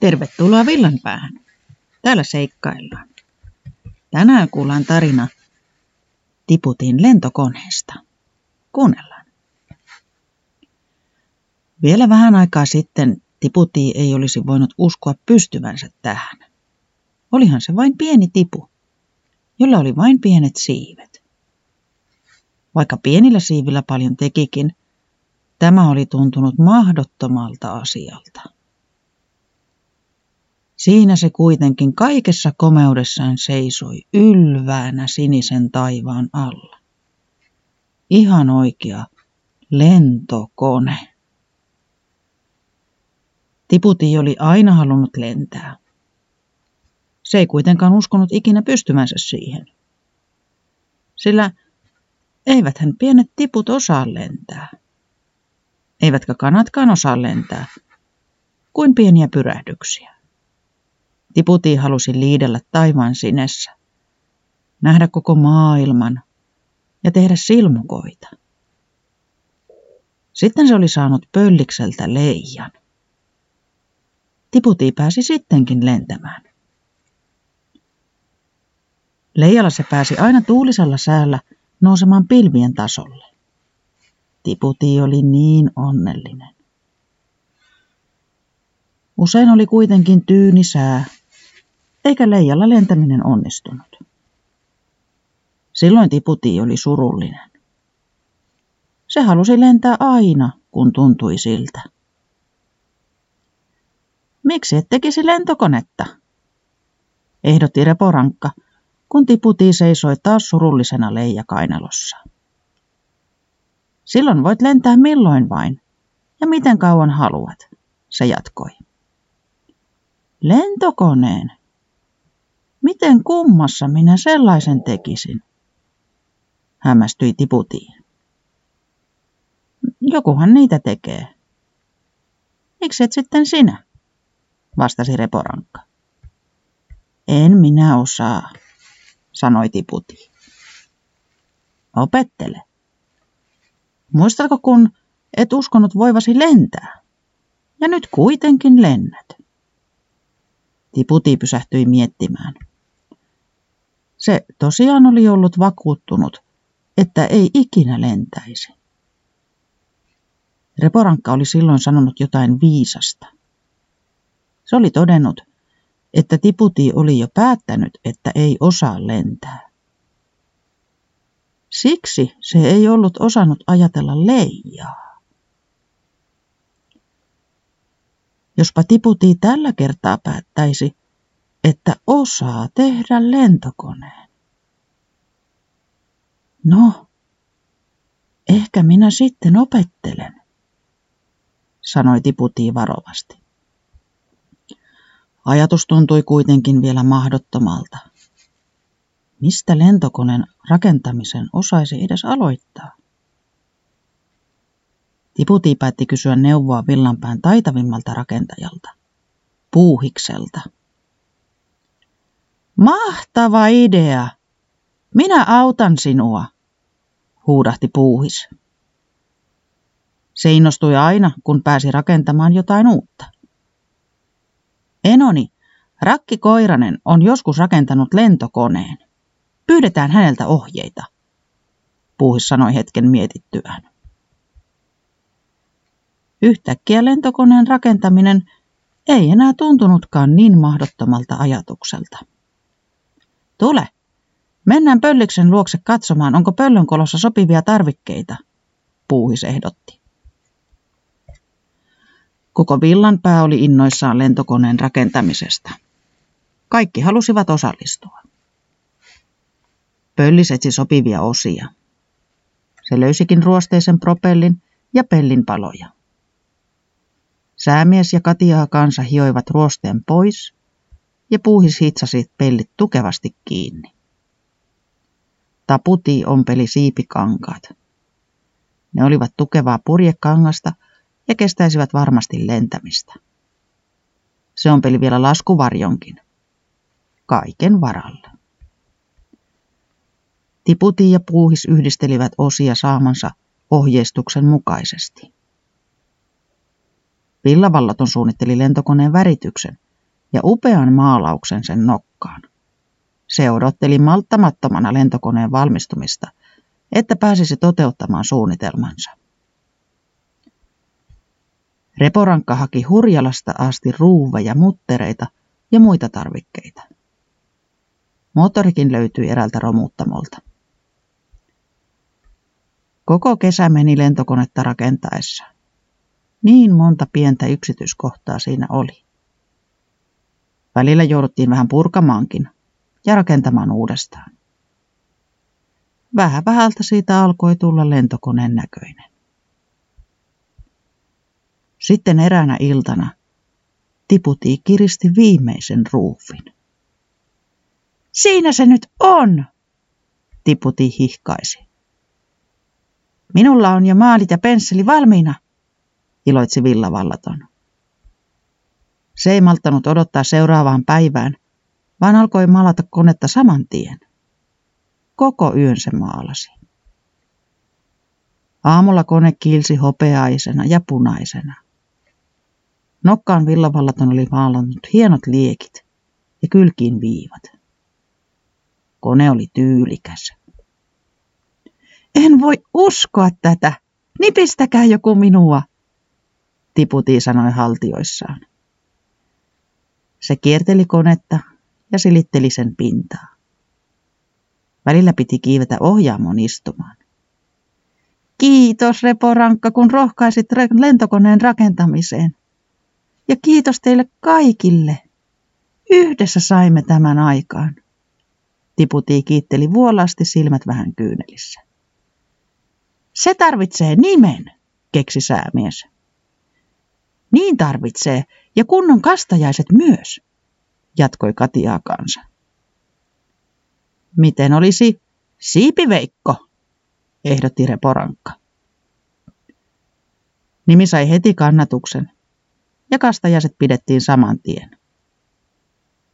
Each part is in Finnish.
Tervetuloa Villanpäähän. Täällä seikkaillaan. Tänään kuullaan tarina Tiputin lentokoneesta. Kuunnellaan. Vielä vähän aikaa sitten Tiputi ei olisi voinut uskoa pystyvänsä tähän. Olihan se vain pieni tipu, jolla oli vain pienet siivet. Vaikka pienillä siivillä paljon tekikin, tämä oli tuntunut mahdottomalta asialta. Siinä se kuitenkin kaikessa komeudessaan seisoi ylväänä sinisen taivaan alla. Ihan oikea lentokone. Tiputi oli aina halunnut lentää. Se ei kuitenkaan uskonut ikinä pystymänsä siihen. Sillä eiväthän pienet tiput osaa lentää. Eivätkä kanatkaan osaa lentää, kuin pieniä pyrähdyksiä. Tiputi halusi liidellä taivaan sinessä, nähdä koko maailman ja tehdä silmukoita. Sitten se oli saanut pöllikseltä leijan. Tiputi pääsi sittenkin lentämään. Leijalla se pääsi aina tuulisella säällä nousemaan pilvien tasolle. Tiputi oli niin onnellinen. Usein oli kuitenkin tyyni sää eikä leijalla lentäminen onnistunut. Silloin Tiputi oli surullinen. Se halusi lentää aina, kun tuntui siltä. Miksi et tekisi lentokonetta? Ehdotti Reporankka, kun Tiputi seisoi taas surullisena leija kainalossa. Silloin voit lentää milloin vain ja miten kauan haluat, se jatkoi. Lentokoneen, Miten kummassa minä sellaisen tekisin? Hämmästyi Tiputiin. Jokuhan niitä tekee. Miksi et sitten sinä? vastasi Reporankka. En minä osaa, sanoi Tiputi. Opettele. Muistatko, kun et uskonut voivasi lentää? Ja nyt kuitenkin lennät. Tiputi pysähtyi miettimään. Se tosiaan oli ollut vakuuttunut, että ei ikinä lentäisi. Reporankka oli silloin sanonut jotain viisasta. Se oli todennut, että Tiputi oli jo päättänyt, että ei osaa lentää. Siksi se ei ollut osannut ajatella leijaa. Jospa Tiputi tällä kertaa päättäisi, että osaa tehdä lentokoneen. No, ehkä minä sitten opettelen, sanoi Tiputi varovasti. Ajatus tuntui kuitenkin vielä mahdottomalta. Mistä lentokoneen rakentamisen osaisi edes aloittaa? Tiputi päätti kysyä neuvoa Villanpään taitavimmalta rakentajalta, Puuhikselta. Mahtava idea! Minä autan sinua, huudahti puuhis. Se innostui aina, kun pääsi rakentamaan jotain uutta. Enoni, Rakki Koiranen on joskus rakentanut lentokoneen. Pyydetään häneltä ohjeita, puuhis sanoi hetken mietittyään. Yhtäkkiä lentokoneen rakentaminen ei enää tuntunutkaan niin mahdottomalta ajatukselta. Tule. Mennään pölliksen luokse katsomaan, onko pöllönkolossa sopivia tarvikkeita, puuhis ehdotti. Koko villanpää oli innoissaan lentokoneen rakentamisesta. Kaikki halusivat osallistua. Pöllis etsi sopivia osia. Se löysikin ruosteisen propellin ja pellin paloja. Säämies ja Katiaa kansa hioivat ruosteen pois ja puuhis hitsasi pellit tukevasti kiinni. Taputi ompeli siipikankaat. Ne olivat tukevaa purjekangasta ja kestäisivät varmasti lentämistä. Se ompeli vielä laskuvarjonkin. Kaiken varalle. Tiputi ja puuhis yhdistelivät osia saamansa ohjeistuksen mukaisesti. Villavallaton suunnitteli lentokoneen värityksen – ja upean maalauksen sen nokkaan. Se odotteli malttamattomana lentokoneen valmistumista, että pääsisi toteuttamaan suunnitelmansa. Reporankka haki Hurjalasta asti ruuveja, muttereita ja muita tarvikkeita. Moottorikin löytyi eräältä romuttamolta. Koko kesä meni lentokonetta rakentaessa. Niin monta pientä yksityiskohtaa siinä oli. Välillä jouduttiin vähän purkamaankin ja rakentamaan uudestaan. Vähän vähältä siitä alkoi tulla lentokoneen näköinen. Sitten eräänä iltana Tiputi kiristi viimeisen ruufin. Siinä se nyt on, Tiputi hihkaisi. Minulla on jo maalit ja pensseli valmiina, iloitsi villavallaton. Se ei malttanut odottaa seuraavaan päivään, vaan alkoi maalata konetta saman tien. Koko yön se maalasi. Aamulla kone kiilsi hopeaisena ja punaisena. Nokkaan villavallaton oli maalannut hienot liekit ja kylkiin viivat. Kone oli tyylikäs. En voi uskoa tätä. Nipistäkää joku minua, Tiputi sanoi haltioissaan. Se kierteli konetta ja silitteli sen pintaa. Välillä piti kiivetä ohjaamon istumaan. Kiitos, Reporankka, kun rohkaisit lentokoneen rakentamiseen. Ja kiitos teille kaikille. Yhdessä saimme tämän aikaan. Tiputi kiitteli vuolaasti silmät vähän kyynelissä. Se tarvitsee nimen, keksi säämies. Tarvitsee, ja kunnon kastajaiset myös, jatkoi Katiaa kansa. Miten olisi Siipiveikko, ehdotti Reporankka. Nimi sai heti kannatuksen, ja kastajaiset pidettiin saman tien.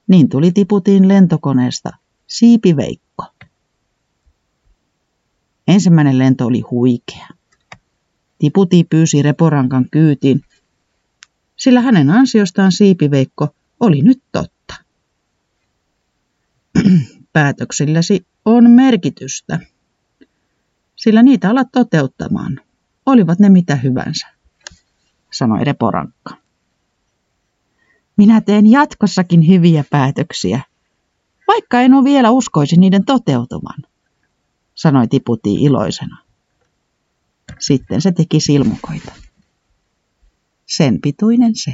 Niin tuli tiputiin lentokoneesta Siipiveikko. Ensimmäinen lento oli huikea. Tiputi pyysi Reporankan kyytiin sillä hänen ansiostaan siipiveikko oli nyt totta. Päätöksilläsi on merkitystä, sillä niitä alat toteuttamaan, olivat ne mitä hyvänsä, sanoi Reporankka. Minä teen jatkossakin hyviä päätöksiä, vaikka en ole vielä uskoisi niiden toteutuman, sanoi Tiputi iloisena. Sitten se teki silmukoita sen pituinen se.